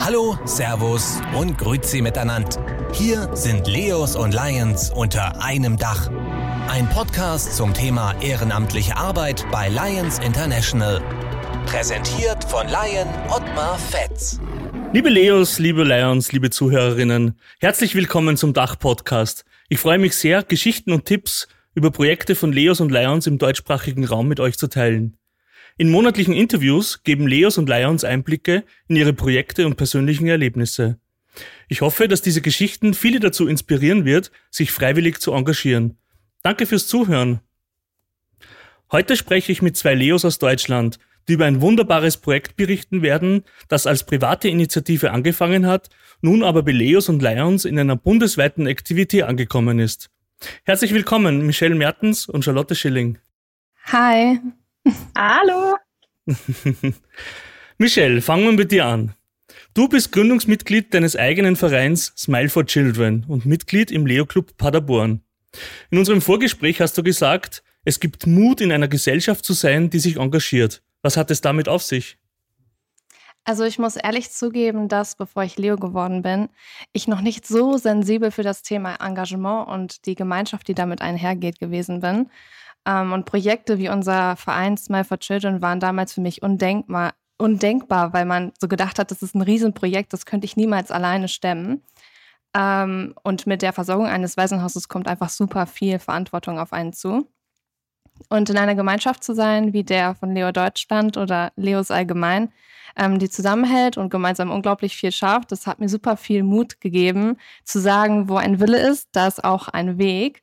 Hallo, Servus und Grüezi miteinander. Hier sind Leos und Lions unter einem Dach. Ein Podcast zum Thema ehrenamtliche Arbeit bei Lions International. Präsentiert von Lion Ottmar Fetz. Liebe Leos, liebe Lions, liebe Zuhörerinnen, herzlich willkommen zum Dach-Podcast. Ich freue mich sehr, Geschichten und Tipps über Projekte von Leos und Lions im deutschsprachigen Raum mit euch zu teilen. In monatlichen Interviews geben Leos und Lions Einblicke in ihre Projekte und persönlichen Erlebnisse. Ich hoffe, dass diese Geschichten viele dazu inspirieren wird, sich freiwillig zu engagieren. Danke fürs Zuhören. Heute spreche ich mit zwei Leos aus Deutschland, die über ein wunderbares Projekt berichten werden, das als private Initiative angefangen hat, nun aber bei Leos und Lions in einer bundesweiten Activity angekommen ist. Herzlich willkommen, Michelle Mertens und Charlotte Schilling. Hi. Hallo. Michelle, fangen wir mit dir an. Du bist Gründungsmitglied deines eigenen Vereins Smile for Children und Mitglied im Leo Club Paderborn. In unserem Vorgespräch hast du gesagt, es gibt Mut, in einer Gesellschaft zu sein, die sich engagiert. Was hat es damit auf sich? Also ich muss ehrlich zugeben, dass bevor ich Leo geworden bin, ich noch nicht so sensibel für das Thema Engagement und die Gemeinschaft, die damit einhergeht, gewesen bin. Ähm, und Projekte wie unser Verein Smile for Children waren damals für mich undenkbar, undenkbar, weil man so gedacht hat, das ist ein Riesenprojekt, das könnte ich niemals alleine stemmen. Ähm, und mit der Versorgung eines Waisenhauses kommt einfach super viel Verantwortung auf einen zu. Und in einer Gemeinschaft zu sein, wie der von Leo Deutschland oder Leos allgemein, ähm, die zusammenhält und gemeinsam unglaublich viel schafft, das hat mir super viel Mut gegeben, zu sagen, wo ein Wille ist, da ist auch ein Weg.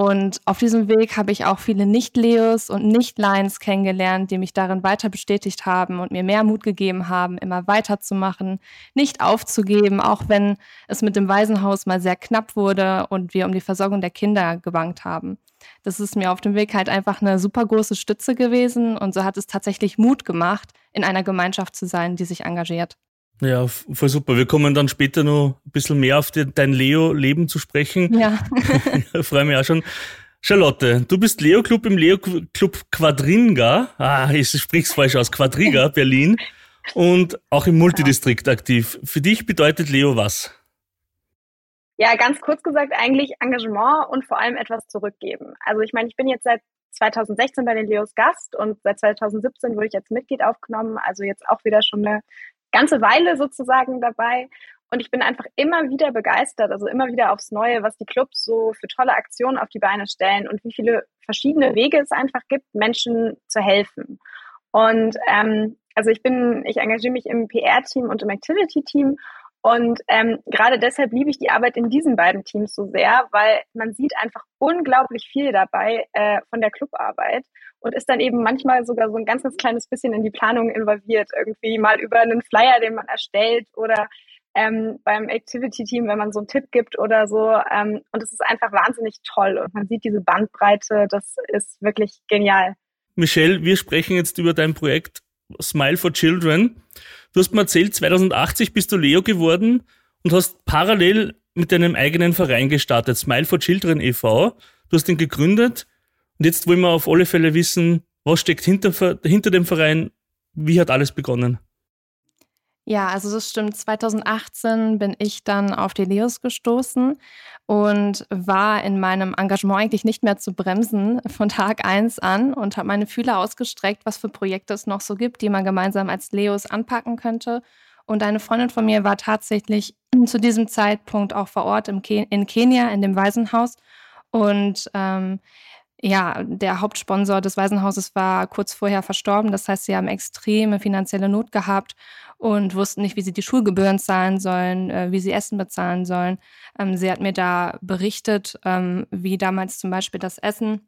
Und auf diesem Weg habe ich auch viele Nicht-Leos und Nicht-Lions kennengelernt, die mich darin weiter bestätigt haben und mir mehr Mut gegeben haben, immer weiterzumachen, nicht aufzugeben, auch wenn es mit dem Waisenhaus mal sehr knapp wurde und wir um die Versorgung der Kinder gebankt haben. Das ist mir auf dem Weg halt einfach eine super große Stütze gewesen und so hat es tatsächlich Mut gemacht, in einer Gemeinschaft zu sein, die sich engagiert. Ja, voll super. Wir kommen dann später noch ein bisschen mehr auf die, dein Leo-Leben zu sprechen. Ja. Freue mich auch schon. Charlotte, du bist Leo-Club im Leo-Club Quadringa. Ah, ich sprich's falsch aus. Quadriga, Berlin. Und auch im Multidistrikt aktiv. Für dich bedeutet Leo was? Ja, ganz kurz gesagt, eigentlich Engagement und vor allem etwas zurückgeben. Also ich meine, ich bin jetzt seit 2016 bei den Leos Gast und seit 2017 wurde ich als Mitglied aufgenommen, also jetzt auch wieder schon eine ganze Weile sozusagen dabei. Und ich bin einfach immer wieder begeistert, also immer wieder aufs Neue, was die Clubs so für tolle Aktionen auf die Beine stellen und wie viele verschiedene Wege es einfach gibt, Menschen zu helfen. Und ähm, also ich bin, ich engagiere mich im PR-Team und im Activity-Team und ähm, gerade deshalb liebe ich die Arbeit in diesen beiden Teams so sehr, weil man sieht einfach unglaublich viel dabei äh, von der Clubarbeit und ist dann eben manchmal sogar so ein ganz, ganz kleines bisschen in die Planung involviert. Irgendwie mal über einen Flyer, den man erstellt oder ähm, beim Activity-Team, wenn man so einen Tipp gibt oder so. Ähm, und es ist einfach wahnsinnig toll und man sieht diese Bandbreite, das ist wirklich genial. Michelle, wir sprechen jetzt über dein Projekt Smile for Children. Du hast mir erzählt, 2080 bist du Leo geworden und hast parallel mit deinem eigenen Verein gestartet, Smile for Children e.V. Du hast ihn gegründet und jetzt wollen wir auf alle Fälle wissen, was steckt hinter, hinter dem Verein, wie hat alles begonnen? Ja, also das stimmt. 2018 bin ich dann auf die Leos gestoßen und war in meinem Engagement eigentlich nicht mehr zu bremsen von Tag eins an und habe meine Fühler ausgestreckt, was für Projekte es noch so gibt, die man gemeinsam als Leos anpacken könnte. Und eine Freundin von mir war tatsächlich zu diesem Zeitpunkt auch vor Ort im Ken in Kenia, in dem Waisenhaus. Und ähm, ja, der Hauptsponsor des Waisenhauses war kurz vorher verstorben. Das heißt, sie haben extreme finanzielle Not gehabt und wussten nicht, wie sie die Schulgebühren zahlen sollen, äh, wie sie Essen bezahlen sollen. Ähm, sie hat mir da berichtet, ähm, wie damals zum Beispiel das Essen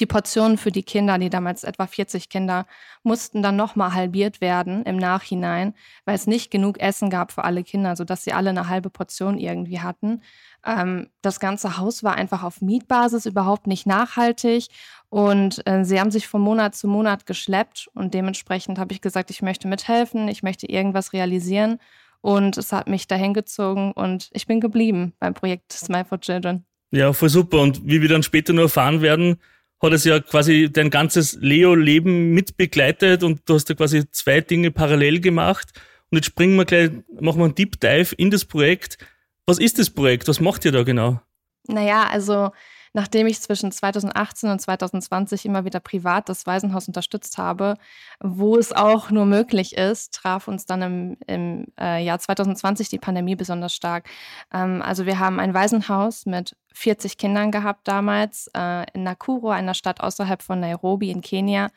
die Portionen für die Kinder, die damals etwa 40 Kinder, mussten dann nochmal halbiert werden im Nachhinein, weil es nicht genug Essen gab für alle Kinder, sodass sie alle eine halbe Portion irgendwie hatten. Ähm, das ganze Haus war einfach auf Mietbasis überhaupt nicht nachhaltig und äh, sie haben sich von Monat zu Monat geschleppt und dementsprechend habe ich gesagt, ich möchte mithelfen, ich möchte irgendwas realisieren und es hat mich dahin gezogen und ich bin geblieben beim Projekt Smile for Children. Ja, voll super. Und wie wir dann später nur erfahren werden, hat es ja quasi dein ganzes Leo-Leben mitbegleitet und du hast ja quasi zwei Dinge parallel gemacht. Und jetzt springen wir gleich, machen wir einen Deep Dive in das Projekt. Was ist das Projekt? Was macht ihr da genau? Naja, also nachdem ich zwischen 2018 und 2020 immer wieder privat das Waisenhaus unterstützt habe, wo es auch nur möglich ist, traf uns dann im, im äh, Jahr 2020 die Pandemie besonders stark. Ähm, also wir haben ein Waisenhaus mit 40 Kindern gehabt damals äh, in Nakuru, einer Stadt außerhalb von Nairobi in Kenia.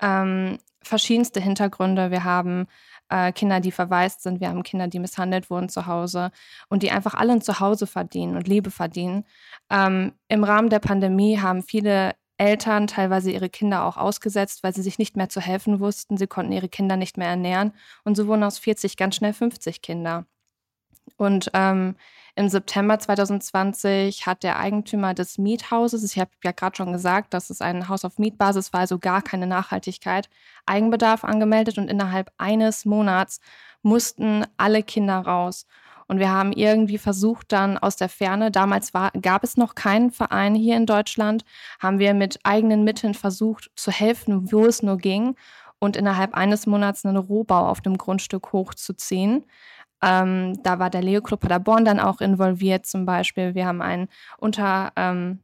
Ähm, verschiedenste Hintergründe. Wir haben äh, Kinder, die verwaist sind, wir haben Kinder, die misshandelt wurden zu Hause und die einfach alle ein Zuhause verdienen und Liebe verdienen. Ähm, Im Rahmen der Pandemie haben viele Eltern teilweise ihre Kinder auch ausgesetzt, weil sie sich nicht mehr zu helfen wussten. Sie konnten ihre Kinder nicht mehr ernähren. Und so wurden aus 40 ganz schnell 50 Kinder. Und ähm, im September 2020 hat der Eigentümer des Miethauses, ich habe ja gerade schon gesagt, dass es ein Haus auf Mietbasis war, also gar keine Nachhaltigkeit, Eigenbedarf angemeldet und innerhalb eines Monats mussten alle Kinder raus. Und wir haben irgendwie versucht, dann aus der Ferne, damals war, gab es noch keinen Verein hier in Deutschland, haben wir mit eigenen Mitteln versucht zu helfen, wo es nur ging und innerhalb eines Monats einen Rohbau auf dem Grundstück hochzuziehen. Ähm, da war der Leo Club Paderborn dann auch involviert zum Beispiel. Wir haben einen unter, ähm,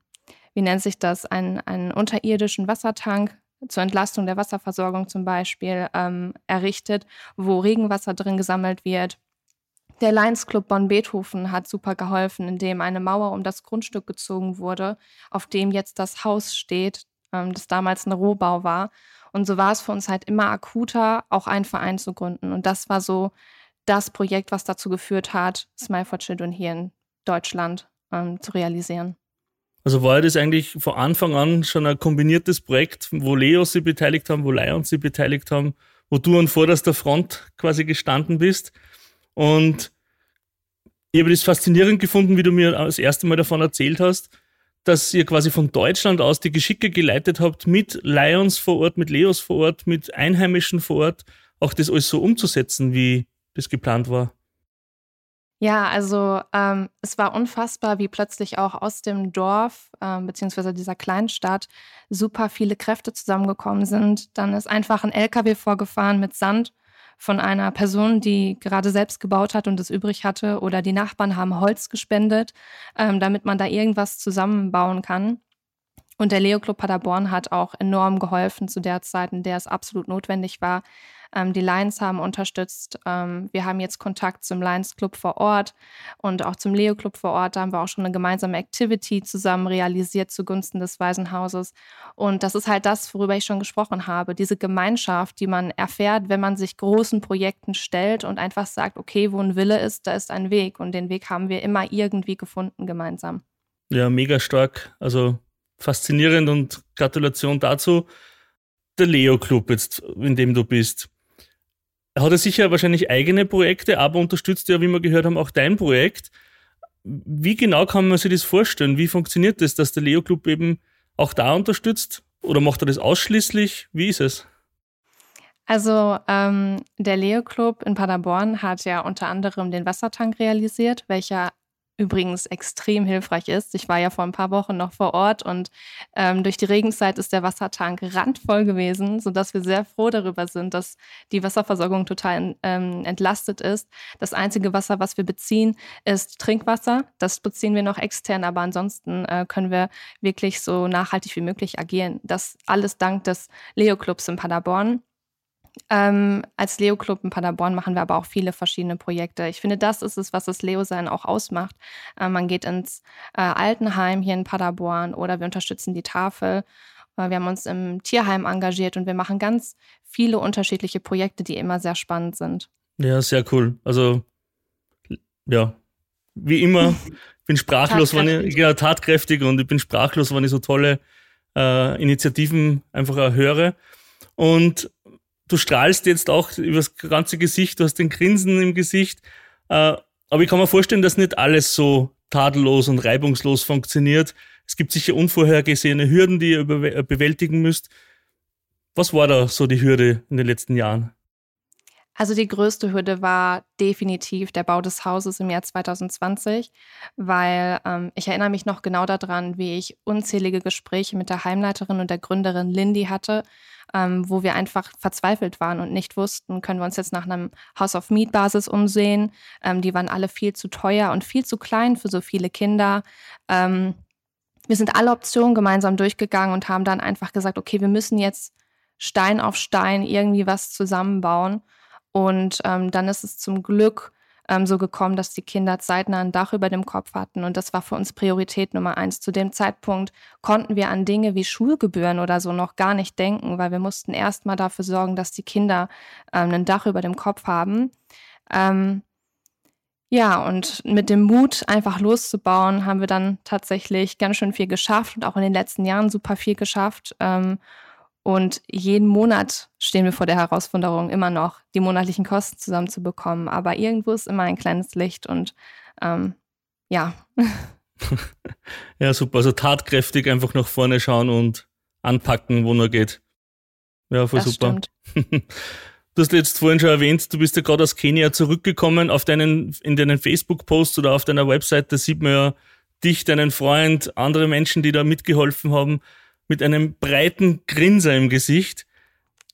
wie nennt sich das, einen, einen unterirdischen Wassertank zur Entlastung der Wasserversorgung zum Beispiel ähm, errichtet, wo Regenwasser drin gesammelt wird. Der Lions Club Bonn-Beethoven hat super geholfen, indem eine Mauer um das Grundstück gezogen wurde, auf dem jetzt das Haus steht, ähm, das damals ein Rohbau war. Und so war es für uns halt immer akuter, auch einen Verein zu gründen. Und das war so das Projekt, was dazu geführt hat, Smile for Children hier in Deutschland ähm, zu realisieren. Also war das eigentlich von Anfang an schon ein kombiniertes Projekt, wo Leo sie beteiligt haben, wo Lions sie beteiligt haben, wo du an vorderster Front quasi gestanden bist. Und ich habe das faszinierend gefunden, wie du mir das erste Mal davon erzählt hast, dass ihr quasi von Deutschland aus die Geschicke geleitet habt, mit Lions vor Ort, mit Leos vor Ort, mit Einheimischen vor Ort, auch das alles so umzusetzen, wie, das geplant war? Ja, also ähm, es war unfassbar, wie plötzlich auch aus dem Dorf ähm, beziehungsweise dieser kleinen Stadt super viele Kräfte zusammengekommen sind. Dann ist einfach ein LKW vorgefahren mit Sand von einer Person, die gerade selbst gebaut hat und es übrig hatte. Oder die Nachbarn haben Holz gespendet, ähm, damit man da irgendwas zusammenbauen kann. Und der Leo Club Paderborn hat auch enorm geholfen zu der Zeit, in der es absolut notwendig war. Ähm, die Lions haben unterstützt. Ähm, wir haben jetzt Kontakt zum Lions Club vor Ort und auch zum Leo Club vor Ort. Da haben wir auch schon eine gemeinsame Activity zusammen realisiert zugunsten des Waisenhauses. Und das ist halt das, worüber ich schon gesprochen habe. Diese Gemeinschaft, die man erfährt, wenn man sich großen Projekten stellt und einfach sagt, okay, wo ein Wille ist, da ist ein Weg. Und den Weg haben wir immer irgendwie gefunden gemeinsam. Ja, mega stark. Also faszinierend und Gratulation dazu. Der Leo Club jetzt, in dem du bist hat er sicher wahrscheinlich eigene Projekte, aber unterstützt ja, wie wir gehört haben, auch dein Projekt. Wie genau kann man sich das vorstellen? Wie funktioniert das, dass der Leo Club eben auch da unterstützt? Oder macht er das ausschließlich? Wie ist es? Also ähm, der Leo Club in Paderborn hat ja unter anderem den Wassertank realisiert, welcher übrigens extrem hilfreich ist. Ich war ja vor ein paar Wochen noch vor Ort und ähm, durch die Regenzeit ist der Wassertank randvoll gewesen, sodass wir sehr froh darüber sind, dass die Wasserversorgung total ähm, entlastet ist. Das einzige Wasser, was wir beziehen, ist Trinkwasser. Das beziehen wir noch extern, aber ansonsten äh, können wir wirklich so nachhaltig wie möglich agieren. Das alles dank des Leo Clubs in Paderborn. Ähm, als Leo Club in Paderborn machen wir aber auch viele verschiedene Projekte. Ich finde, das ist es, was das Leo-Sein auch ausmacht. Äh, man geht ins äh, Altenheim hier in Paderborn oder wir unterstützen die Tafel. Äh, wir haben uns im Tierheim engagiert und wir machen ganz viele unterschiedliche Projekte, die immer sehr spannend sind. Ja, sehr cool. Also, ja, wie immer, ich bin sprachlos, wenn ich, ja, tatkräftig und ich bin sprachlos, wenn ich so tolle äh, Initiativen einfach höre. Und du strahlst jetzt auch über das ganze Gesicht, du hast den Grinsen im Gesicht. Äh, aber ich kann mir vorstellen, dass nicht alles so tadellos und reibungslos funktioniert. Es gibt sicher unvorhergesehene Hürden, die ihr bewältigen müsst. Was war da so die Hürde in den letzten Jahren? Also die größte Hürde war definitiv der Bau des Hauses im Jahr 2020, weil ähm, ich erinnere mich noch genau daran, wie ich unzählige Gespräche mit der Heimleiterin und der Gründerin Lindy hatte, ähm, wo wir einfach verzweifelt waren und nicht wussten, können wir uns jetzt nach einem House of Meat Basis umsehen. Ähm, die waren alle viel zu teuer und viel zu klein für so viele Kinder. Ähm, wir sind alle Optionen gemeinsam durchgegangen und haben dann einfach gesagt, okay, wir müssen jetzt Stein auf Stein irgendwie was zusammenbauen. Und ähm, dann ist es zum Glück ähm, so gekommen, dass die Kinder zeitnah ein Dach über dem Kopf hatten. Und das war für uns Priorität Nummer eins. Zu dem Zeitpunkt konnten wir an Dinge wie Schulgebühren oder so noch gar nicht denken, weil wir mussten erst mal dafür sorgen, dass die Kinder ähm, ein Dach über dem Kopf haben. Ähm, ja, und mit dem Mut, einfach loszubauen, haben wir dann tatsächlich ganz schön viel geschafft und auch in den letzten Jahren super viel geschafft. Ähm, und jeden Monat stehen wir vor der Herausforderung, immer noch die monatlichen Kosten zusammenzubekommen. Aber irgendwo ist immer ein kleines Licht und ähm, ja. ja, super. Also tatkräftig einfach nach vorne schauen und anpacken, wo nur geht. Ja, voll das super. Du hast jetzt vorhin schon erwähnt, du bist ja gerade aus Kenia zurückgekommen. Auf deinen, in deinen Facebook-Posts oder auf deiner Webseite sieht man ja dich, deinen Freund, andere Menschen, die da mitgeholfen haben mit einem breiten Grinser im Gesicht.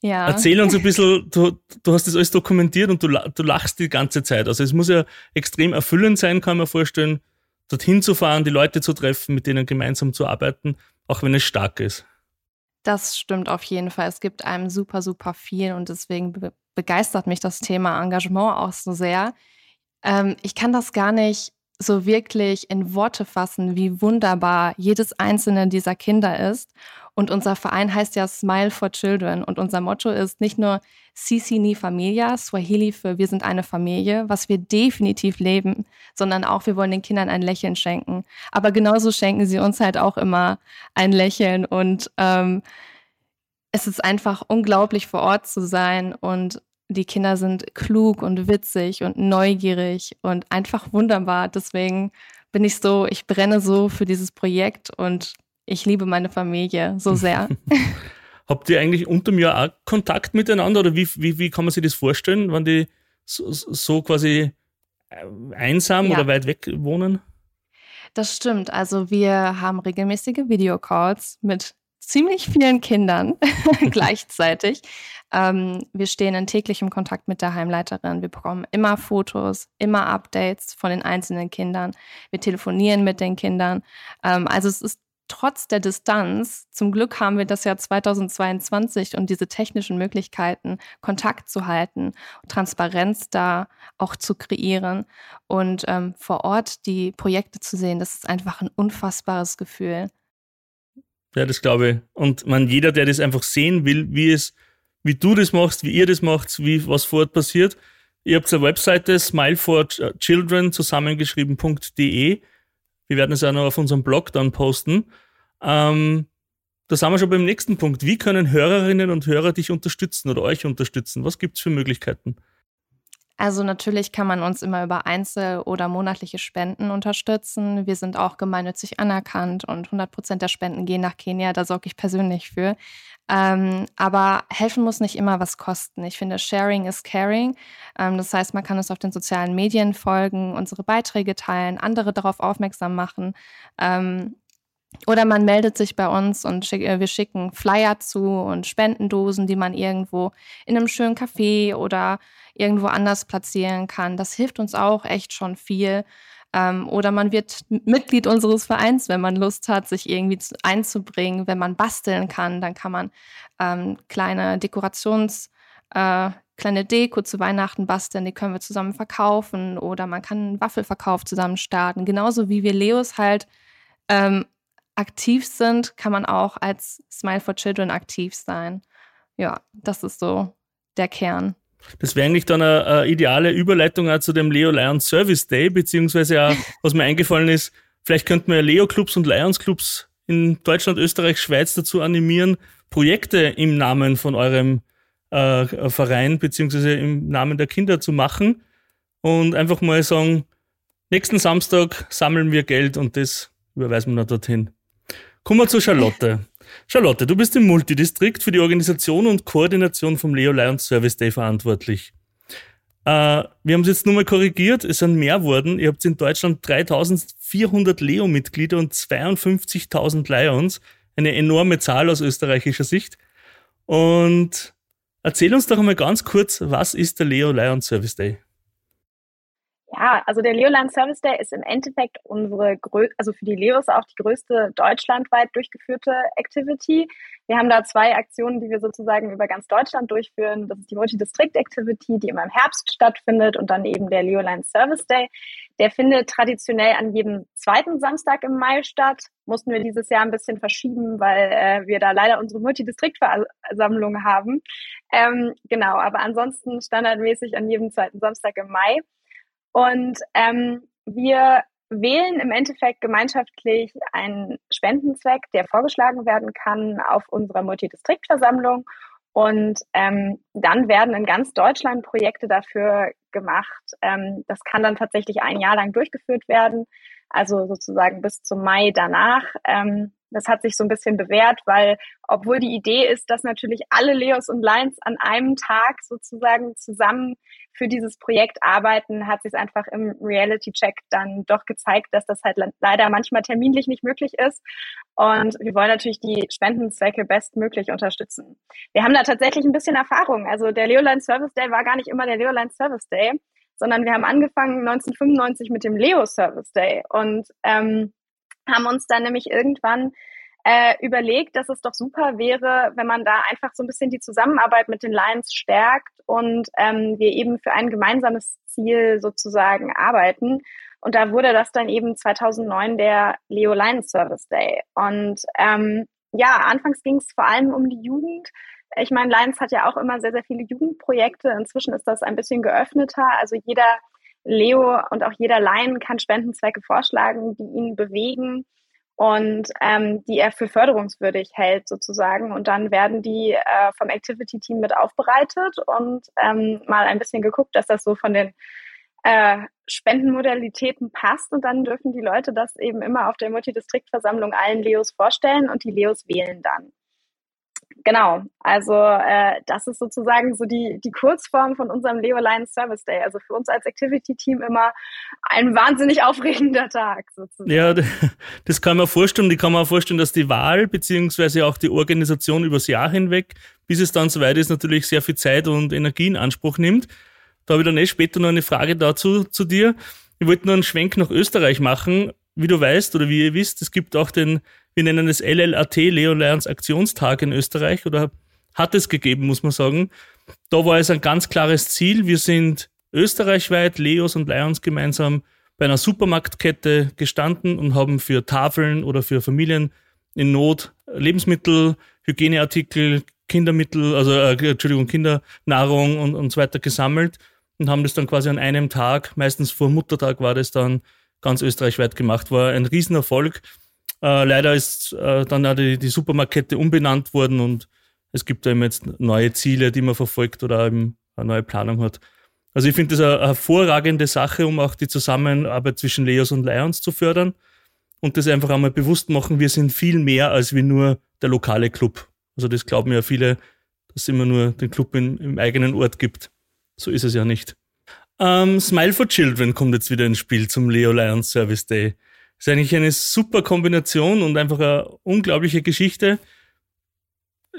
Ja. Erzähl uns ein bisschen, du, du hast das alles dokumentiert und du, du lachst die ganze Zeit. Also es muss ja extrem erfüllend sein, kann man vorstellen, dorthin zu fahren, die Leute zu treffen, mit denen gemeinsam zu arbeiten, auch wenn es stark ist. Das stimmt auf jeden Fall. Es gibt einem super, super viel und deswegen be begeistert mich das Thema Engagement auch so sehr. Ähm, ich kann das gar nicht so wirklich in Worte fassen, wie wunderbar jedes einzelne dieser Kinder ist. Und unser Verein heißt ja Smile for Children und unser Motto ist nicht nur Sisi ni Familia, Swahili für wir sind eine Familie, was wir definitiv leben, sondern auch wir wollen den Kindern ein Lächeln schenken. Aber genauso schenken sie uns halt auch immer ein Lächeln und ähm, es ist einfach unglaublich vor Ort zu sein und die Kinder sind klug und witzig und neugierig und einfach wunderbar. Deswegen bin ich so, ich brenne so für dieses Projekt und ich liebe meine Familie so sehr. Habt ihr eigentlich unterm Jahr auch Kontakt miteinander oder wie, wie, wie kann man sich das vorstellen, wenn die so, so quasi äh, einsam ja. oder weit weg wohnen? Das stimmt. Also wir haben regelmäßige Videocalls mit ziemlich vielen Kindern gleichzeitig. Ähm, wir stehen in täglichem Kontakt mit der Heimleiterin. Wir bekommen immer Fotos, immer Updates von den einzelnen Kindern. Wir telefonieren mit den Kindern. Ähm, also es ist trotz der Distanz, zum Glück haben wir das Jahr 2022 und diese technischen Möglichkeiten, Kontakt zu halten, Transparenz da auch zu kreieren und ähm, vor Ort die Projekte zu sehen. Das ist einfach ein unfassbares Gefühl. Ja, das glaube ich. Und man, jeder, der das einfach sehen will, wie es, wie du das machst, wie ihr das macht, wie was vor Ort passiert. Ihr habt eine Webseite smileforchildren zusammengeschrieben.de. Wir werden es auch noch auf unserem Blog dann posten. Ähm, da sind wir schon beim nächsten Punkt. Wie können Hörerinnen und Hörer dich unterstützen oder euch unterstützen? Was gibt es für Möglichkeiten? Also natürlich kann man uns immer über Einzel- oder monatliche Spenden unterstützen. Wir sind auch gemeinnützig anerkannt und 100 Prozent der Spenden gehen nach Kenia. Da sorge ich persönlich für. Ähm, aber helfen muss nicht immer was kosten. Ich finde, Sharing is Caring. Ähm, das heißt, man kann uns auf den sozialen Medien folgen, unsere Beiträge teilen, andere darauf aufmerksam machen. Ähm, oder man meldet sich bei uns und schick, äh, wir schicken Flyer zu und Spendendosen, die man irgendwo in einem schönen Café oder irgendwo anders platzieren kann. Das hilft uns auch echt schon viel. Ähm, oder man wird Mitglied unseres Vereins, wenn man Lust hat, sich irgendwie zu, einzubringen. Wenn man basteln kann, dann kann man ähm, kleine Dekorations, äh, kleine Deko zu Weihnachten basteln, die können wir zusammen verkaufen. Oder man kann einen Waffelverkauf zusammen starten. Genauso wie wir Leos halt ähm, aktiv sind, kann man auch als Smile for Children aktiv sein. Ja, das ist so der Kern. Das wäre eigentlich dann eine, eine, ideale Überleitung auch zu dem Leo Lions Service Day, beziehungsweise auch, was mir eingefallen ist, vielleicht könnten wir Leo Clubs und Lions Clubs in Deutschland, Österreich, Schweiz dazu animieren, Projekte im Namen von eurem äh, Verein, beziehungsweise im Namen der Kinder zu machen und einfach mal sagen, nächsten Samstag sammeln wir Geld und das überweisen wir noch dorthin. Kommen wir zu Charlotte. Charlotte, du bist im Multidistrikt für die Organisation und Koordination vom Leo Lions Service Day verantwortlich. Äh, wir haben es jetzt nur mal korrigiert, es sind mehr worden. Ihr habt in Deutschland 3400 Leo-Mitglieder und 52.000 Lions. Eine enorme Zahl aus österreichischer Sicht. Und erzähl uns doch einmal ganz kurz, was ist der Leo Lion Service Day? Ja, also der Leoland Service Day ist im Endeffekt unsere, also für die Leos auch die größte deutschlandweit durchgeführte Activity. Wir haben da zwei Aktionen, die wir sozusagen über ganz Deutschland durchführen. Das ist die Multidistrict Activity, die immer im Herbst stattfindet und dann eben der Leoland Service Day. Der findet traditionell an jedem zweiten Samstag im Mai statt. Mussten wir dieses Jahr ein bisschen verschieben, weil äh, wir da leider unsere Multidistriktversammlung haben. Ähm, genau, aber ansonsten standardmäßig an jedem zweiten Samstag im Mai. Und ähm, wir wählen im Endeffekt gemeinschaftlich einen Spendenzweck, der vorgeschlagen werden kann auf unserer Multidistriktversammlung. Und ähm, dann werden in ganz Deutschland Projekte dafür gemacht. Ähm, das kann dann tatsächlich ein Jahr lang durchgeführt werden, also sozusagen bis zum Mai danach. Ähm, das hat sich so ein bisschen bewährt, weil obwohl die Idee ist, dass natürlich alle Leos und Lions an einem Tag sozusagen zusammen für dieses Projekt arbeiten, hat sich einfach im Reality-Check dann doch gezeigt, dass das halt leider manchmal terminlich nicht möglich ist. Und wir wollen natürlich die Spendenzwecke bestmöglich unterstützen. Wir haben da tatsächlich ein bisschen Erfahrung. Also der Leoline Service Day war gar nicht immer der Leoline Service Day, sondern wir haben angefangen 1995 mit dem Leo Service Day und ähm, haben uns dann nämlich irgendwann äh, überlegt, dass es doch super wäre, wenn man da einfach so ein bisschen die Zusammenarbeit mit den Lions stärkt und ähm, wir eben für ein gemeinsames Ziel sozusagen arbeiten. Und da wurde das dann eben 2009 der Leo Lions Service Day. Und ähm, ja, anfangs ging es vor allem um die Jugend. Ich meine, Lions hat ja auch immer sehr, sehr viele Jugendprojekte. Inzwischen ist das ein bisschen geöffneter. Also jeder Leo und auch jeder Lion kann Spendenzwecke vorschlagen, die ihn bewegen und ähm, die er für förderungswürdig hält sozusagen. Und dann werden die äh, vom Activity-Team mit aufbereitet und ähm, mal ein bisschen geguckt, dass das so von den äh, Spendenmodalitäten passt. Und dann dürfen die Leute das eben immer auf der Multidistriktversammlung allen Leos vorstellen und die Leos wählen dann. Genau, also äh, das ist sozusagen so die, die Kurzform von unserem Leo Lions Service Day. Also für uns als Activity-Team immer ein wahnsinnig aufregender Tag sozusagen. Ja, das kann man vorstellen. Ich kann mir auch vorstellen, dass die Wahl beziehungsweise auch die Organisation übers Jahr hinweg, bis es dann soweit ist, natürlich sehr viel Zeit und Energie in Anspruch nimmt. Da habe ich dann eh später noch eine Frage dazu zu dir. Ich wollte nur einen Schwenk nach Österreich machen. Wie du weißt oder wie ihr wisst, es gibt auch den wir nennen es LLAT, Leo Lions Aktionstag in Österreich oder hat es gegeben, muss man sagen. Da war es ein ganz klares Ziel. Wir sind österreichweit, Leos und Lions gemeinsam bei einer Supermarktkette gestanden und haben für Tafeln oder für Familien in Not Lebensmittel, Hygieneartikel, Kindermittel, also äh, Entschuldigung, Kindernahrung und, und so weiter gesammelt und haben das dann quasi an einem Tag, meistens vor Muttertag war das dann ganz österreichweit gemacht. War ein Riesenerfolg. Äh, leider ist äh, dann auch die, die Supermarktkette umbenannt worden und es gibt eben jetzt neue Ziele, die man verfolgt oder eben eine neue Planung hat. Also ich finde das eine, hervorragende Sache, um auch die Zusammenarbeit zwischen Leos und Lions zu fördern und das einfach einmal bewusst machen, wir sind viel mehr als wie nur der lokale Club. Also das glauben ja viele, dass es immer nur den Club in, im eigenen Ort gibt. So ist es ja nicht. Ähm, Smile for Children kommt jetzt wieder ins Spiel zum Leo Lions Service Day ist eigentlich eine super Kombination und einfach eine unglaubliche Geschichte.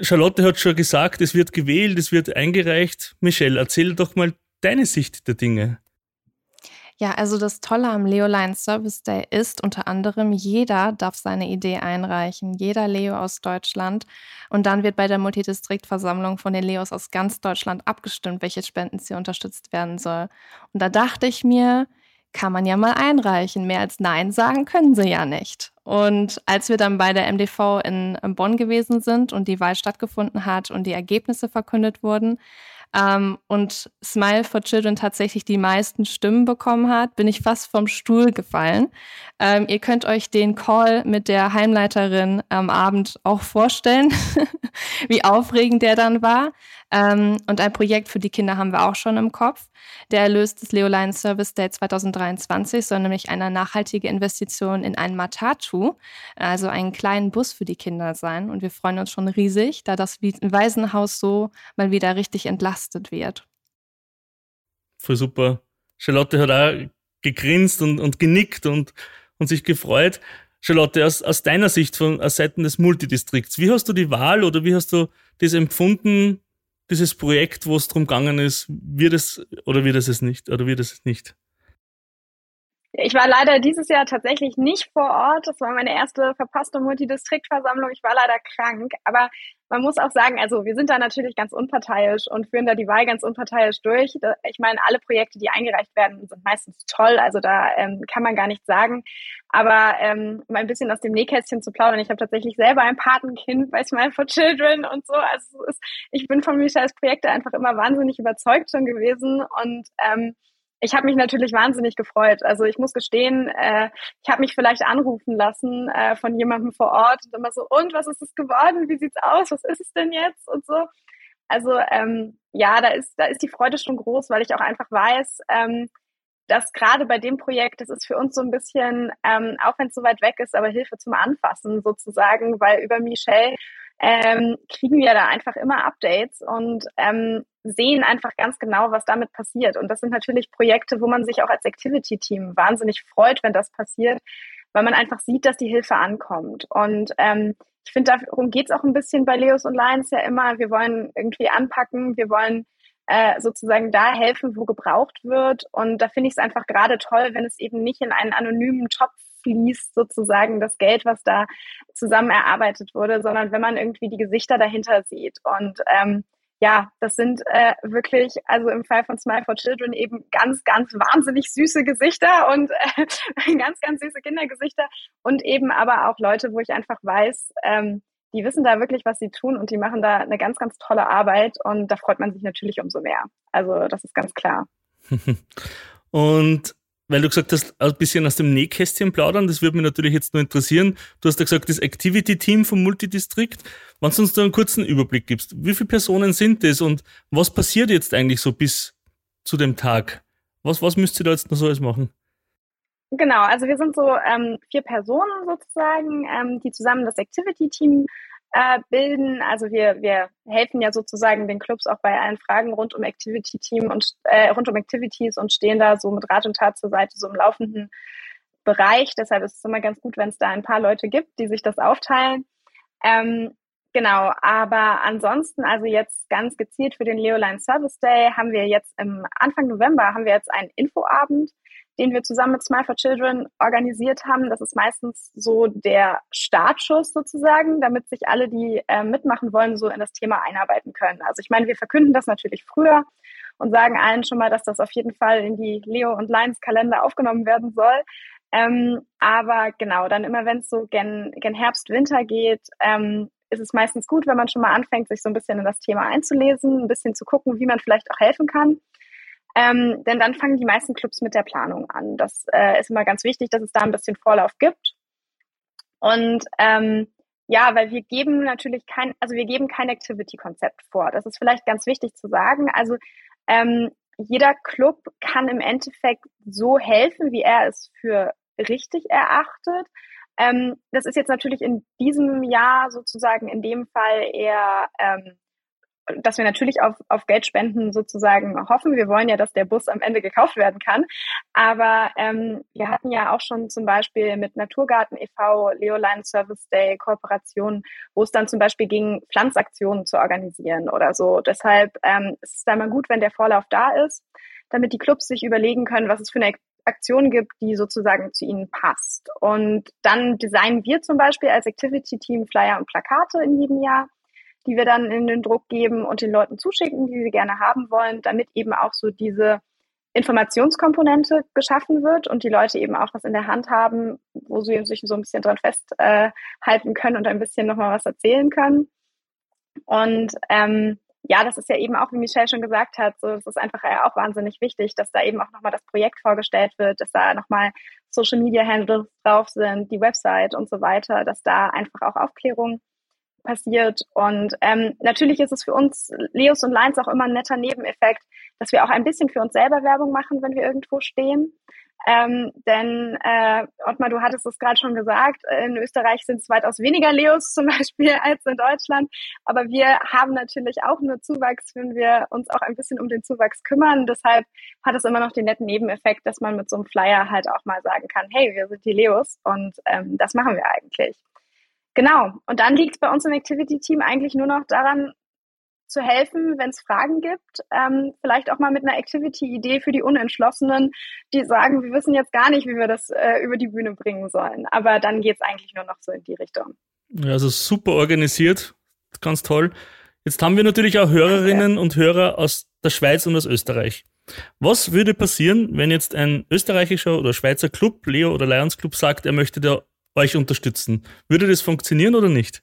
Charlotte hat schon gesagt, es wird gewählt, es wird eingereicht. Michelle, erzähl doch mal deine Sicht der Dinge. Ja, also das Tolle am Leo Lions Service Day ist unter anderem, jeder darf seine Idee einreichen, jeder Leo aus Deutschland. Und dann wird bei der Multidistriktversammlung von den Leos aus ganz Deutschland abgestimmt, welche Spendenziel unterstützt werden soll. Und da dachte ich mir, kann man ja mal einreichen. Mehr als Nein sagen können sie ja nicht. Und als wir dann bei der MDV in Bonn gewesen sind und die Wahl stattgefunden hat und die Ergebnisse verkündet wurden, ähm, und Smile for Children tatsächlich die meisten Stimmen bekommen hat, bin ich fast vom Stuhl gefallen. Ähm, ihr könnt euch den Call mit der Heimleiterin am Abend auch vorstellen, wie aufregend der dann war. Ähm, und ein Projekt für die Kinder haben wir auch schon im Kopf. Der Erlös des Leo Lions Service Day 2023 soll nämlich eine nachhaltige Investition in ein Matatu, also einen kleinen Bus für die Kinder sein. Und wir freuen uns schon riesig, da das Waisenhaus so mal wieder richtig entlastet wird. voll super. Charlotte hat auch gegrinst und, und genickt und, und sich gefreut. Charlotte, aus, aus deiner Sicht von aus Seiten des Multidistrikts, wie hast du die Wahl oder wie hast du das empfunden, dieses Projekt, wo es darum gegangen ist, wird es oder wird es es nicht oder wird es es nicht? Ich war leider dieses Jahr tatsächlich nicht vor Ort. Das war meine erste verpasste Multidistriktversammlung. Ich war leider krank. Aber man muss auch sagen, also wir sind da natürlich ganz unparteiisch und führen da die Wahl ganz unparteiisch durch. Ich meine, alle Projekte, die eingereicht werden, sind meistens toll. Also da ähm, kann man gar nichts sagen. Aber ähm, um ein bisschen aus dem Nähkästchen zu plaudern, ich habe tatsächlich selber ein Patenkind bei Smile for Children und so. Also ist, ich bin von Michels Projekte einfach immer wahnsinnig überzeugt schon gewesen und ähm, ich habe mich natürlich wahnsinnig gefreut. Also ich muss gestehen, äh, ich habe mich vielleicht anrufen lassen äh, von jemandem vor Ort und immer so, und was ist es geworden? Wie sieht's aus? Was ist es denn jetzt? Und so. Also ähm, ja, da ist, da ist die Freude schon groß, weil ich auch einfach weiß, ähm, dass gerade bei dem Projekt, das ist für uns so ein bisschen, ähm, auch wenn es so weit weg ist, aber Hilfe zum Anfassen sozusagen, weil über Michelle ähm, kriegen wir da einfach immer Updates und ähm, sehen einfach ganz genau, was damit passiert. Und das sind natürlich Projekte, wo man sich auch als Activity-Team wahnsinnig freut, wenn das passiert, weil man einfach sieht, dass die Hilfe ankommt. Und ähm, ich finde, darum geht es auch ein bisschen bei Leos und Lions ja immer. Wir wollen irgendwie anpacken, wir wollen äh, sozusagen da helfen, wo gebraucht wird. Und da finde ich es einfach gerade toll, wenn es eben nicht in einen anonymen Topf fließt sozusagen das Geld, was da zusammen erarbeitet wurde, sondern wenn man irgendwie die Gesichter dahinter sieht. Und ähm, ja, das sind äh, wirklich, also im Fall von Smile for Children eben ganz, ganz wahnsinnig süße Gesichter und äh, ganz, ganz süße Kindergesichter und eben aber auch Leute, wo ich einfach weiß, ähm, die wissen da wirklich, was sie tun und die machen da eine ganz, ganz tolle Arbeit und da freut man sich natürlich umso mehr. Also das ist ganz klar. und weil du gesagt hast, ein bisschen aus dem Nähkästchen plaudern, das würde mich natürlich jetzt nur interessieren. Du hast ja gesagt, das Activity-Team vom Multidistrikt. Wenn du uns da einen kurzen Überblick gibst, wie viele Personen sind das und was passiert jetzt eigentlich so bis zu dem Tag? Was, was müsst ihr da jetzt noch so alles machen? Genau, also wir sind so ähm, vier Personen sozusagen, ähm, die zusammen das Activity-Team äh, bilden. Also wir, wir helfen ja sozusagen den Clubs auch bei allen Fragen rund um Activity Team und äh, rund um Activities und stehen da so mit Rat und Tat zur Seite, so im laufenden Bereich. Deshalb ist es immer ganz gut, wenn es da ein paar Leute gibt, die sich das aufteilen. Ähm, genau, aber ansonsten, also jetzt ganz gezielt für den Leoline Service Day haben wir jetzt im Anfang November haben wir jetzt einen Infoabend den wir zusammen mit Smile for Children organisiert haben. Das ist meistens so der Startschuss sozusagen, damit sich alle, die äh, mitmachen wollen, so in das Thema einarbeiten können. Also ich meine, wir verkünden das natürlich früher und sagen allen schon mal, dass das auf jeden Fall in die Leo und Lions Kalender aufgenommen werden soll. Ähm, aber genau, dann immer wenn es so gen, gen Herbst, Winter geht, ähm, ist es meistens gut, wenn man schon mal anfängt, sich so ein bisschen in das Thema einzulesen, ein bisschen zu gucken, wie man vielleicht auch helfen kann. Ähm, denn dann fangen die meisten Clubs mit der Planung an. Das äh, ist immer ganz wichtig, dass es da ein bisschen Vorlauf gibt. Und ähm, ja, weil wir geben natürlich kein, also wir geben kein Activity-Konzept vor. Das ist vielleicht ganz wichtig zu sagen. Also ähm, jeder Club kann im Endeffekt so helfen, wie er es für richtig erachtet. Ähm, das ist jetzt natürlich in diesem Jahr sozusagen in dem Fall eher ähm, dass wir natürlich auf, auf Geldspenden sozusagen hoffen. Wir wollen ja, dass der Bus am Ende gekauft werden kann. Aber ähm, wir hatten ja auch schon zum Beispiel mit Naturgarten e.V., Leoline Service Day Kooperationen, wo es dann zum Beispiel ging, Pflanzaktionen zu organisieren oder so. Deshalb ähm, ist es da mal gut, wenn der Vorlauf da ist, damit die Clubs sich überlegen können, was es für eine Aktion gibt, die sozusagen zu ihnen passt. Und dann designen wir zum Beispiel als Activity-Team Flyer und Plakate in jedem Jahr die wir dann in den Druck geben und den Leuten zuschicken, die sie gerne haben wollen, damit eben auch so diese Informationskomponente geschaffen wird und die Leute eben auch was in der Hand haben, wo sie sich so ein bisschen dran festhalten äh, können und ein bisschen nochmal was erzählen können. Und ähm, ja, das ist ja eben auch, wie Michelle schon gesagt hat, so, das ist einfach ja auch wahnsinnig wichtig, dass da eben auch nochmal das Projekt vorgestellt wird, dass da nochmal Social Media Handles drauf sind, die Website und so weiter, dass da einfach auch Aufklärung passiert. Und ähm, natürlich ist es für uns, Leos und Lions, auch immer ein netter Nebeneffekt, dass wir auch ein bisschen für uns selber Werbung machen, wenn wir irgendwo stehen. Ähm, denn äh, Ottmar, du hattest es gerade schon gesagt, in Österreich sind es weitaus weniger Leos zum Beispiel als in Deutschland. Aber wir haben natürlich auch nur Zuwachs, wenn wir uns auch ein bisschen um den Zuwachs kümmern. Deshalb hat es immer noch den netten Nebeneffekt, dass man mit so einem Flyer halt auch mal sagen kann, hey, wir sind die Leos und ähm, das machen wir eigentlich. Genau. Und dann liegt es bei uns im Activity-Team eigentlich nur noch daran, zu helfen, wenn es Fragen gibt. Ähm, vielleicht auch mal mit einer Activity-Idee für die Unentschlossenen, die sagen, wir wissen jetzt gar nicht, wie wir das äh, über die Bühne bringen sollen. Aber dann geht es eigentlich nur noch so in die Richtung. Ja, also super organisiert, ganz toll. Jetzt haben wir natürlich auch Hörerinnen und Hörer aus der Schweiz und aus Österreich. Was würde passieren, wenn jetzt ein österreichischer oder Schweizer Club, Leo oder Lions Club, sagt, er möchte da euch unterstützen? Würde das funktionieren oder nicht?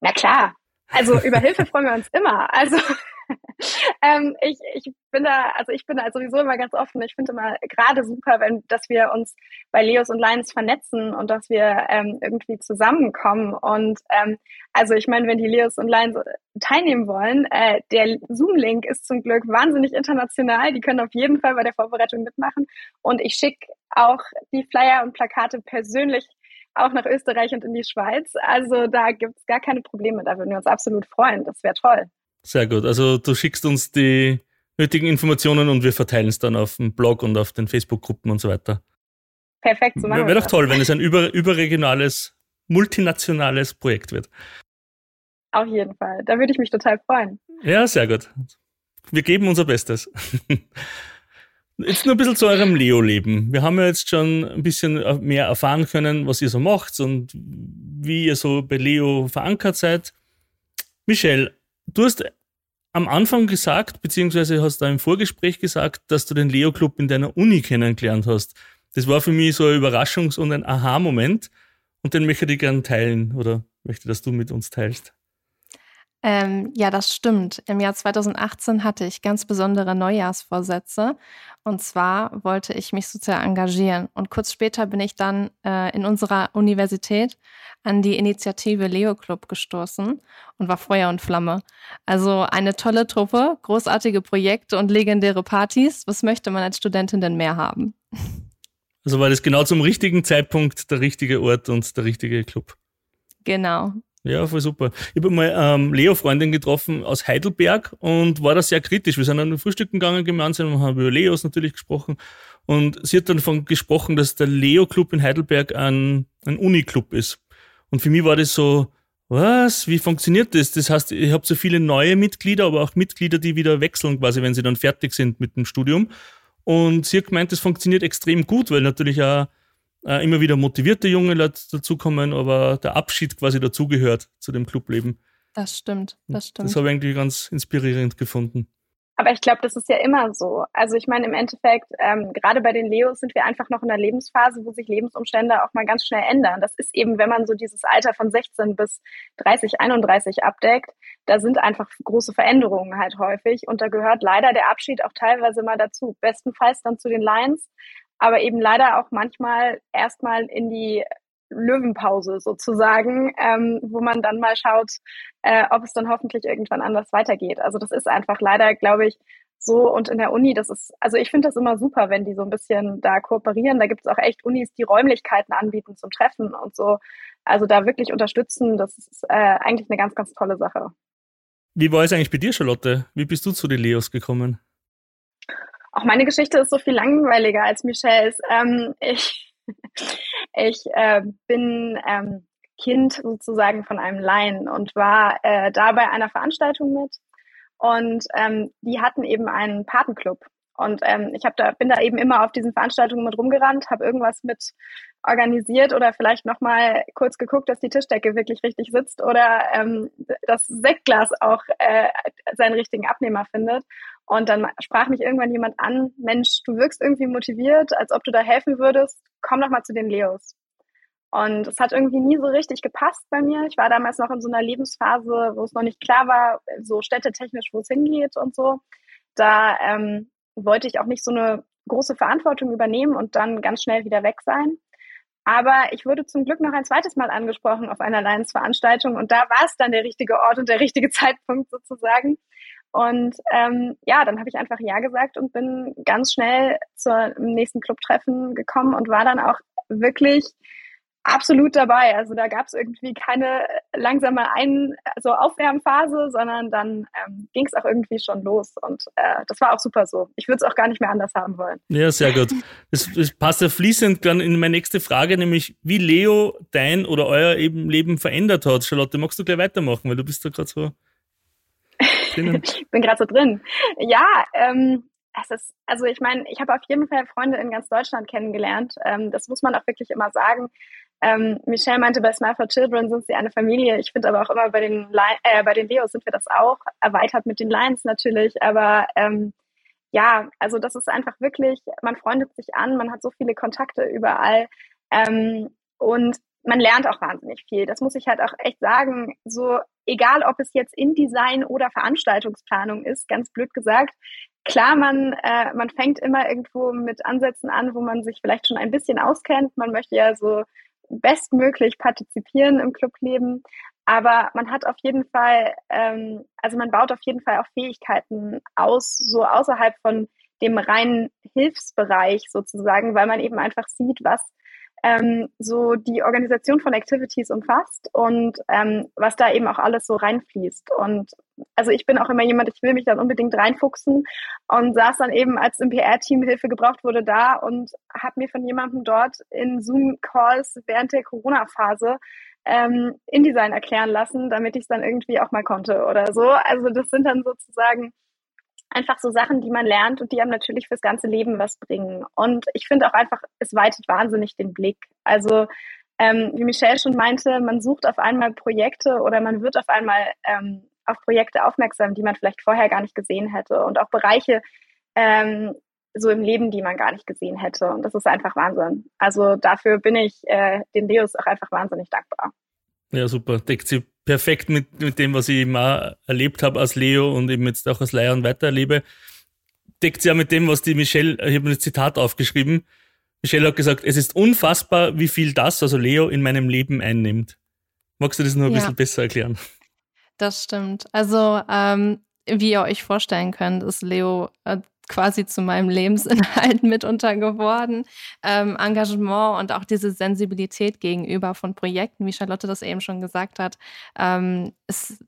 Na klar, also über Hilfe freuen wir uns immer. Also ähm, ich, ich bin da, also ich bin da sowieso immer ganz offen. Ich finde immer gerade super, wenn, dass wir uns bei Leos und Lions vernetzen und dass wir ähm, irgendwie zusammenkommen. Und ähm, also ich meine, wenn die Leos und Lions teilnehmen wollen, äh, der Zoom-Link ist zum Glück wahnsinnig international. Die können auf jeden Fall bei der Vorbereitung mitmachen. Und ich schicke auch die Flyer und Plakate persönlich auch nach Österreich und in die Schweiz. Also da gibt es gar keine Probleme. Da würden wir uns absolut freuen. Das wäre toll. Sehr gut. Also du schickst uns die nötigen Informationen und wir verteilen es dann auf dem Blog und auf den Facebook-Gruppen und so weiter. Perfekt, so machen Wäre doch toll, wenn es ein über, überregionales, multinationales Projekt wird. Auf jeden Fall. Da würde ich mich total freuen. Ja, sehr gut. Wir geben unser Bestes. Jetzt nur ein bisschen zu eurem Leo-Leben. Wir haben ja jetzt schon ein bisschen mehr erfahren können, was ihr so macht und wie ihr so bei Leo verankert seid. Michelle, du hast am Anfang gesagt, beziehungsweise hast du im Vorgespräch gesagt, dass du den Leo-Club in deiner Uni kennengelernt hast. Das war für mich so ein Überraschungs- und ein Aha-Moment und den möchte ich gerne teilen oder möchte, dass du mit uns teilst. Ähm, ja, das stimmt. Im Jahr 2018 hatte ich ganz besondere Neujahrsvorsätze. Und zwar wollte ich mich sozial engagieren. Und kurz später bin ich dann äh, in unserer Universität an die Initiative Leo Club gestoßen und war Feuer und Flamme. Also eine tolle Truppe, großartige Projekte und legendäre Partys. Was möchte man als Studentin denn mehr haben? Also war das genau zum richtigen Zeitpunkt der richtige Ort und der richtige Club. Genau. Ja, voll super. Ich habe mal ähm, Leo-Freundin getroffen aus Heidelberg und war da sehr kritisch. Wir sind dann frühstücken gegangen gemeinsam und haben über Leos natürlich gesprochen. Und sie hat dann davon gesprochen, dass der Leo-Club in Heidelberg ein, ein Uni-Club ist. Und für mich war das so, was? Wie funktioniert das? Das heißt, ich habe so viele neue Mitglieder, aber auch Mitglieder, die wieder wechseln, quasi, wenn sie dann fertig sind mit dem Studium. Und sie hat gemeint, das funktioniert extrem gut, weil natürlich auch äh, immer wieder motivierte junge Leute dazukommen, aber der Abschied quasi dazugehört zu dem Clubleben. Das stimmt, das stimmt. Das habe ich eigentlich ganz inspirierend gefunden. Aber ich glaube, das ist ja immer so. Also ich meine, im Endeffekt, ähm, gerade bei den Leos sind wir einfach noch in einer Lebensphase, wo sich Lebensumstände auch mal ganz schnell ändern. Das ist eben, wenn man so dieses Alter von 16 bis 30, 31 abdeckt, da sind einfach große Veränderungen halt häufig. Und da gehört leider der Abschied auch teilweise mal dazu. Bestenfalls dann zu den Lions, aber eben leider auch manchmal erstmal in die Löwenpause sozusagen, ähm, wo man dann mal schaut, äh, ob es dann hoffentlich irgendwann anders weitergeht. Also das ist einfach leider, glaube ich, so und in der Uni, das ist, also ich finde das immer super, wenn die so ein bisschen da kooperieren. Da gibt es auch echt Unis, die Räumlichkeiten anbieten zum Treffen und so. Also da wirklich unterstützen, das ist äh, eigentlich eine ganz, ganz tolle Sache. Wie war es eigentlich bei dir, Charlotte? Wie bist du zu den Leos gekommen? Auch meine Geschichte ist so viel langweiliger als Michelles. Ähm, ich ich äh, bin ähm, Kind sozusagen von einem Laien und war äh, da bei einer Veranstaltung mit. Und ähm, die hatten eben einen Patenclub. Und ähm, ich hab da, bin da eben immer auf diesen Veranstaltungen mit rumgerannt, habe irgendwas mit organisiert oder vielleicht nochmal kurz geguckt, dass die Tischdecke wirklich richtig sitzt oder ähm, das Sektglas auch äh, seinen richtigen Abnehmer findet. Und dann sprach mich irgendwann jemand an, Mensch, du wirkst irgendwie motiviert, als ob du da helfen würdest, komm doch mal zu den Leos. Und es hat irgendwie nie so richtig gepasst bei mir. Ich war damals noch in so einer Lebensphase, wo es noch nicht klar war, so städtetechnisch, wo es hingeht und so. Da ähm, wollte ich auch nicht so eine große Verantwortung übernehmen und dann ganz schnell wieder weg sein. Aber ich wurde zum Glück noch ein zweites Mal angesprochen auf einer Lions-Veranstaltung und da war es dann der richtige Ort und der richtige Zeitpunkt sozusagen. Und ähm, ja, dann habe ich einfach Ja gesagt und bin ganz schnell zum nächsten Clubtreffen gekommen und war dann auch wirklich absolut dabei. Also da gab es irgendwie keine langsame Ein so Aufwärmphase, sondern dann ähm, ging es auch irgendwie schon los. Und äh, das war auch super so. Ich würde es auch gar nicht mehr anders haben wollen. Ja, sehr gut. Das, das passt ja fließend dann in meine nächste Frage, nämlich wie Leo dein oder euer eben Leben verändert hat. Charlotte, magst du gleich weitermachen, weil du bist da gerade so drinnen. ich bin gerade so drin. Ja, ähm, es ist, also ich meine, ich habe auf jeden Fall Freunde in ganz Deutschland kennengelernt. Ähm, das muss man auch wirklich immer sagen. Ähm, Michelle meinte, bei Smile for Children sind sie eine Familie. Ich finde aber auch immer bei den, äh, bei den Leos sind wir das auch. Erweitert mit den Lions natürlich. Aber ähm, ja, also das ist einfach wirklich, man freundet sich an, man hat so viele Kontakte überall. Ähm, und man lernt auch wahnsinnig viel. Das muss ich halt auch echt sagen. So, egal ob es jetzt InDesign oder Veranstaltungsplanung ist, ganz blöd gesagt, klar, man, äh, man fängt immer irgendwo mit Ansätzen an, wo man sich vielleicht schon ein bisschen auskennt. Man möchte ja so bestmöglich partizipieren im Clubleben. Aber man hat auf jeden Fall, ähm, also man baut auf jeden Fall auch Fähigkeiten aus, so außerhalb von dem reinen Hilfsbereich sozusagen, weil man eben einfach sieht, was ähm, so die Organisation von Activities umfasst und ähm, was da eben auch alles so reinfließt. Und also ich bin auch immer jemand, ich will mich dann unbedingt reinfuchsen und saß dann eben, als im PR-Team Hilfe gebraucht wurde, da und habe mir von jemandem dort in Zoom-Calls während der Corona-Phase ähm, InDesign erklären lassen, damit ich es dann irgendwie auch mal konnte oder so. Also das sind dann sozusagen einfach so Sachen, die man lernt und die einem natürlich fürs ganze Leben was bringen. Und ich finde auch einfach, es weitet wahnsinnig den Blick. Also ähm, wie Michelle schon meinte, man sucht auf einmal Projekte oder man wird auf einmal ähm, auf Projekte aufmerksam, die man vielleicht vorher gar nicht gesehen hätte und auch Bereiche ähm, so im Leben, die man gar nicht gesehen hätte. Und das ist einfach Wahnsinn. Also dafür bin ich äh, den Leos auch einfach wahnsinnig dankbar. Ja, super. Deckt sie perfekt mit, mit dem, was ich eben auch erlebt habe als Leo und eben jetzt auch als Lion weitererlebe. Deckt sie ja mit dem, was die Michelle, ich habe ein Zitat aufgeschrieben. Michelle hat gesagt, es ist unfassbar, wie viel das, also Leo, in meinem Leben einnimmt. Magst du das noch ein ja. bisschen besser erklären? Das stimmt. Also, ähm, wie ihr euch vorstellen könnt, ist Leo äh, quasi zu meinem Lebensinhalt mitunter geworden. Ähm, Engagement und auch diese Sensibilität gegenüber von Projekten, wie Charlotte das eben schon gesagt hat, ähm, ist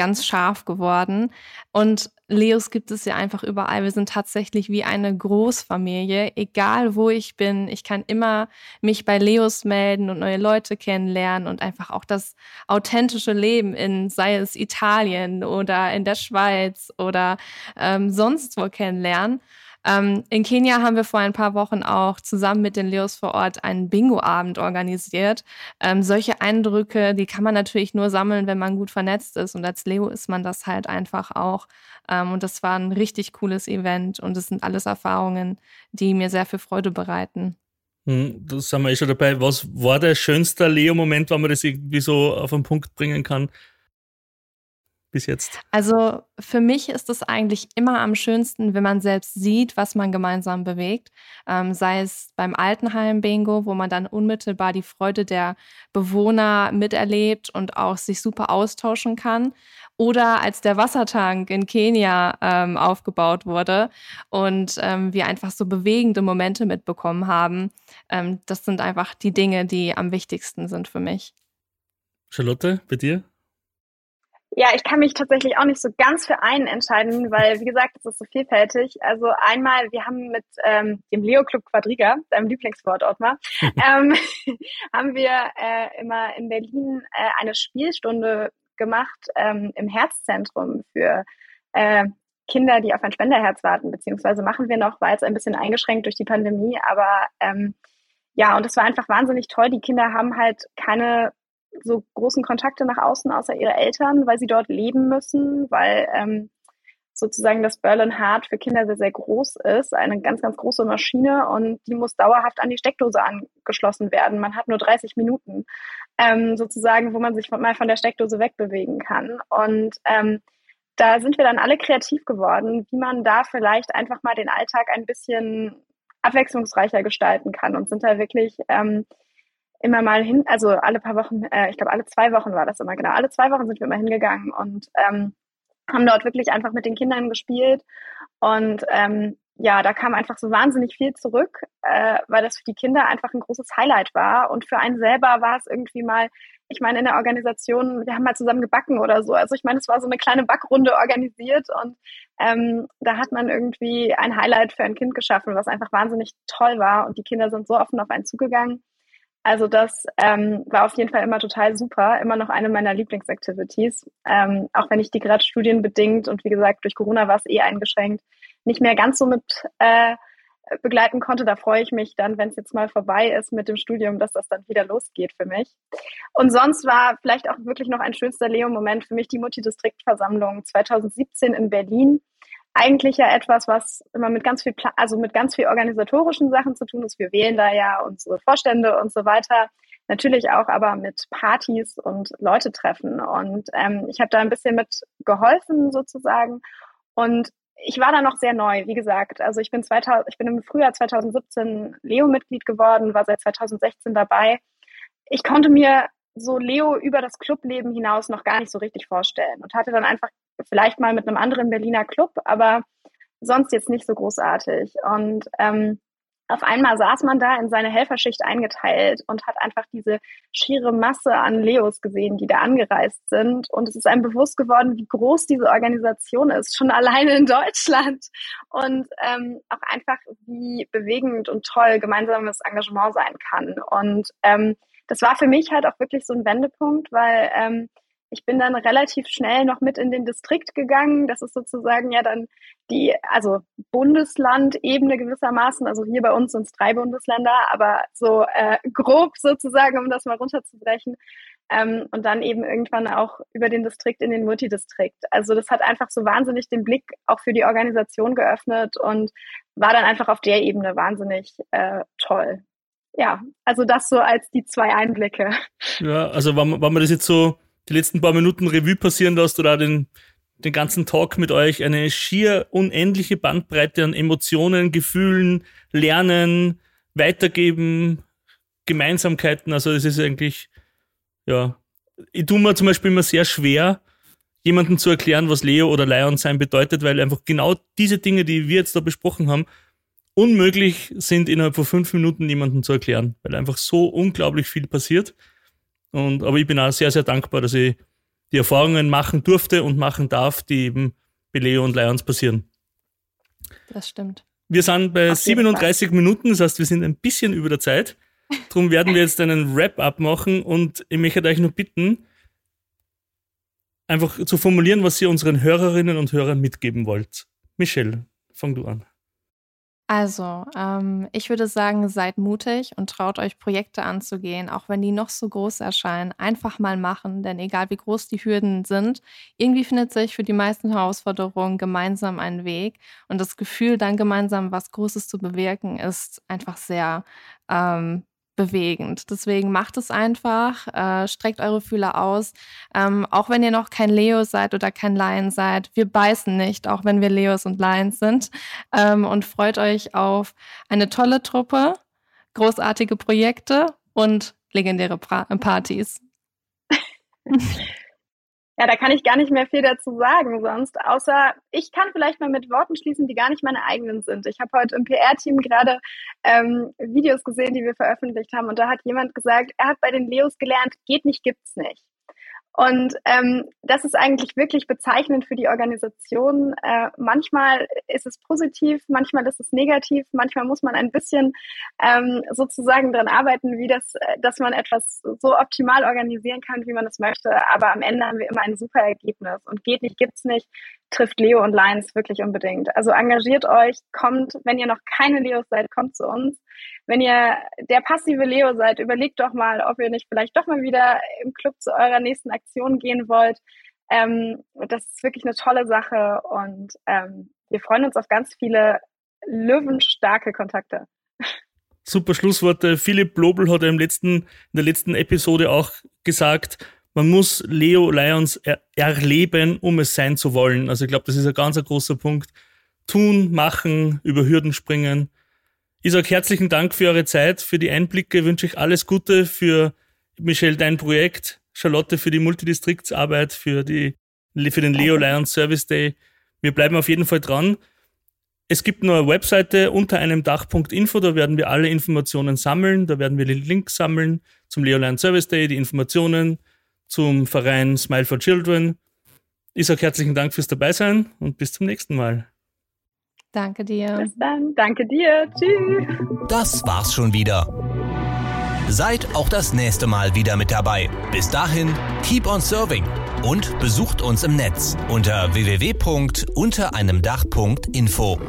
ganz scharf geworden. Und Leos gibt es ja einfach überall. Wir sind tatsächlich wie eine Großfamilie, egal wo ich bin. Ich kann immer mich bei Leos melden und neue Leute kennenlernen und einfach auch das authentische Leben in, sei es Italien oder in der Schweiz oder ähm, sonst wo kennenlernen. Ähm, in Kenia haben wir vor ein paar Wochen auch zusammen mit den Leos vor Ort einen Bingo-Abend organisiert. Ähm, solche Eindrücke, die kann man natürlich nur sammeln, wenn man gut vernetzt ist. Und als Leo ist man das halt einfach auch. Ähm, und das war ein richtig cooles Event. Und es sind alles Erfahrungen, die mir sehr viel Freude bereiten. Hm, da sind wir eh schon dabei. Was war der schönste Leo-Moment, wenn man das irgendwie so auf den Punkt bringen kann? Bis jetzt? Also für mich ist es eigentlich immer am schönsten, wenn man selbst sieht, was man gemeinsam bewegt. Ähm, sei es beim Altenheim-Bingo, wo man dann unmittelbar die Freude der Bewohner miterlebt und auch sich super austauschen kann. Oder als der Wassertank in Kenia ähm, aufgebaut wurde und ähm, wir einfach so bewegende Momente mitbekommen haben. Ähm, das sind einfach die Dinge, die am wichtigsten sind für mich. Charlotte, bei dir? Ja, ich kann mich tatsächlich auch nicht so ganz für einen entscheiden, weil, wie gesagt, es ist so vielfältig. Also einmal, wir haben mit ähm, dem Leo Club Quadriga, deinem Lieblingswort, Ottmar, ähm, haben wir äh, immer in Berlin äh, eine Spielstunde gemacht ähm, im Herzzentrum für äh, Kinder, die auf ein Spenderherz warten, beziehungsweise machen wir noch, war jetzt ein bisschen eingeschränkt durch die Pandemie, aber ähm, ja, und es war einfach wahnsinnig toll. Die Kinder haben halt keine so großen Kontakte nach außen außer ihre Eltern, weil sie dort leben müssen, weil ähm, sozusagen das Berlin Heart für Kinder sehr, sehr groß ist, eine ganz, ganz große Maschine und die muss dauerhaft an die Steckdose angeschlossen werden. Man hat nur 30 Minuten ähm, sozusagen, wo man sich mal von der Steckdose wegbewegen kann. Und ähm, da sind wir dann alle kreativ geworden, wie man da vielleicht einfach mal den Alltag ein bisschen abwechslungsreicher gestalten kann und sind da wirklich ähm, immer mal hin, also alle paar Wochen, äh, ich glaube alle zwei Wochen war das immer, genau, alle zwei Wochen sind wir immer hingegangen und ähm, haben dort wirklich einfach mit den Kindern gespielt und ähm, ja, da kam einfach so wahnsinnig viel zurück, äh, weil das für die Kinder einfach ein großes Highlight war. Und für einen selber war es irgendwie mal, ich meine, in der Organisation, wir haben mal zusammen gebacken oder so. Also ich meine, es war so eine kleine Backrunde organisiert und ähm, da hat man irgendwie ein Highlight für ein Kind geschaffen, was einfach wahnsinnig toll war. Und die Kinder sind so offen auf einen zugegangen. Also das ähm, war auf jeden Fall immer total super, immer noch eine meiner Lieblingsactivities. Ähm, auch wenn ich die gerade studienbedingt und wie gesagt durch Corona war es eh eingeschränkt, nicht mehr ganz so mit äh, begleiten konnte. Da freue ich mich dann, wenn es jetzt mal vorbei ist mit dem Studium, dass das dann wieder losgeht für mich. Und sonst war vielleicht auch wirklich noch ein schönster Leo-Moment für mich die Multidistriktversammlung 2017 in Berlin eigentlich ja etwas, was immer mit ganz viel, also mit ganz viel organisatorischen Sachen zu tun ist. Wir wählen da ja unsere Vorstände und so weiter. Natürlich auch aber mit Partys und Leute treffen. Und ähm, ich habe da ein bisschen mit geholfen sozusagen. Und ich war da noch sehr neu, wie gesagt. Also ich bin 2000, ich bin im Frühjahr 2017 Leo-Mitglied geworden, war seit 2016 dabei. Ich konnte mir so Leo über das Clubleben hinaus noch gar nicht so richtig vorstellen und hatte dann einfach vielleicht mal mit einem anderen Berliner Club, aber sonst jetzt nicht so großartig. Und ähm, auf einmal saß man da in seine Helferschicht eingeteilt und hat einfach diese schiere Masse an Leos gesehen, die da angereist sind. Und es ist einem bewusst geworden, wie groß diese Organisation ist, schon alleine in Deutschland. Und ähm, auch einfach, wie bewegend und toll gemeinsames Engagement sein kann. Und ähm, das war für mich halt auch wirklich so ein Wendepunkt, weil ähm, ich bin dann relativ schnell noch mit in den Distrikt gegangen. Das ist sozusagen ja dann die, also Bundesland-Ebene gewissermaßen. Also hier bei uns sind es drei Bundesländer, aber so äh, grob sozusagen, um das mal runterzubrechen. Ähm, und dann eben irgendwann auch über den Distrikt in den Multidistrikt. Also das hat einfach so wahnsinnig den Blick auch für die Organisation geöffnet und war dann einfach auf der Ebene wahnsinnig äh, toll ja, also das so als die zwei Einblicke. Ja, also wenn, wenn man das jetzt so die letzten paar Minuten Revue passieren lässt oder den, den ganzen Talk mit euch, eine schier unendliche Bandbreite an Emotionen, Gefühlen, Lernen, Weitergeben, Gemeinsamkeiten. Also es ist eigentlich, ja, ich tue mir zum Beispiel immer sehr schwer, jemandem zu erklären, was Leo oder Lion sein bedeutet, weil einfach genau diese Dinge, die wir jetzt da besprochen haben, unmöglich sind innerhalb von fünf Minuten jemandem zu erklären, weil einfach so unglaublich viel passiert. Und, aber ich bin auch sehr, sehr dankbar, dass ich die Erfahrungen machen durfte und machen darf, die eben bei Leo und Lions passieren. Das stimmt. Wir sind bei 37 Fall. Minuten, das heißt, wir sind ein bisschen über der Zeit. Darum werden wir jetzt einen Wrap-up machen und ich möchte euch nur bitten, einfach zu formulieren, was ihr unseren Hörerinnen und Hörern mitgeben wollt. Michelle, fang du an. Also, ähm, ich würde sagen, seid mutig und traut euch Projekte anzugehen, auch wenn die noch so groß erscheinen. Einfach mal machen, denn egal wie groß die Hürden sind, irgendwie findet sich für die meisten Herausforderungen gemeinsam ein Weg. Und das Gefühl, dann gemeinsam was Großes zu bewirken, ist einfach sehr ähm, bewegend. Deswegen macht es einfach, äh, streckt eure Fühler aus. Ähm, auch wenn ihr noch kein Leo seid oder kein Lion seid, wir beißen nicht, auch wenn wir Leos und Lions sind. Ähm, und freut euch auf eine tolle Truppe, großartige Projekte und legendäre pra Partys. Ja, da kann ich gar nicht mehr viel dazu sagen sonst, außer ich kann vielleicht mal mit Worten schließen, die gar nicht meine eigenen sind. Ich habe heute im PR-Team gerade ähm, Videos gesehen, die wir veröffentlicht haben und da hat jemand gesagt, er hat bei den Leos gelernt, geht nicht, gibt's nicht. Und ähm, das ist eigentlich wirklich bezeichnend für die Organisation. Äh, manchmal ist es positiv, manchmal ist es negativ, manchmal muss man ein bisschen ähm, sozusagen daran arbeiten, wie das, äh, dass man etwas so optimal organisieren kann, wie man es möchte. Aber am Ende haben wir immer ein super Ergebnis. Und geht nicht, gibt's nicht, trifft Leo und Lions wirklich unbedingt. Also engagiert euch, kommt, wenn ihr noch keine Leos seid, kommt zu uns wenn ihr der passive Leo seid, überlegt doch mal, ob ihr nicht vielleicht doch mal wieder im Club zu eurer nächsten Aktion gehen wollt. Ähm, das ist wirklich eine tolle Sache und ähm, wir freuen uns auf ganz viele löwenstarke Kontakte. Super Schlussworte. Philipp Blobel hat im letzten, in der letzten Episode auch gesagt, man muss Leo Lions er erleben, um es sein zu wollen. Also ich glaube, das ist ein ganz großer Punkt. Tun, machen, über Hürden springen. Ich sage herzlichen Dank für eure Zeit, für die Einblicke, wünsche ich alles Gute für Michelle, dein Projekt, Charlotte für die Multidistriktsarbeit, für die für den Leo Lions Service Day. Wir bleiben auf jeden Fall dran. Es gibt nur eine Webseite unter einem Dach.info, da werden wir alle Informationen sammeln, da werden wir die Links sammeln zum Leo Lions Service Day, die Informationen zum Verein Smile for Children. Ich sage herzlichen Dank fürs Dabeisein und bis zum nächsten Mal. Danke dir. Bis dann. Danke dir. Tschüss. Das war's schon wieder. Seid auch das nächste Mal wieder mit dabei. Bis dahin, keep on serving und besucht uns im Netz unter www.untereinemdach.info.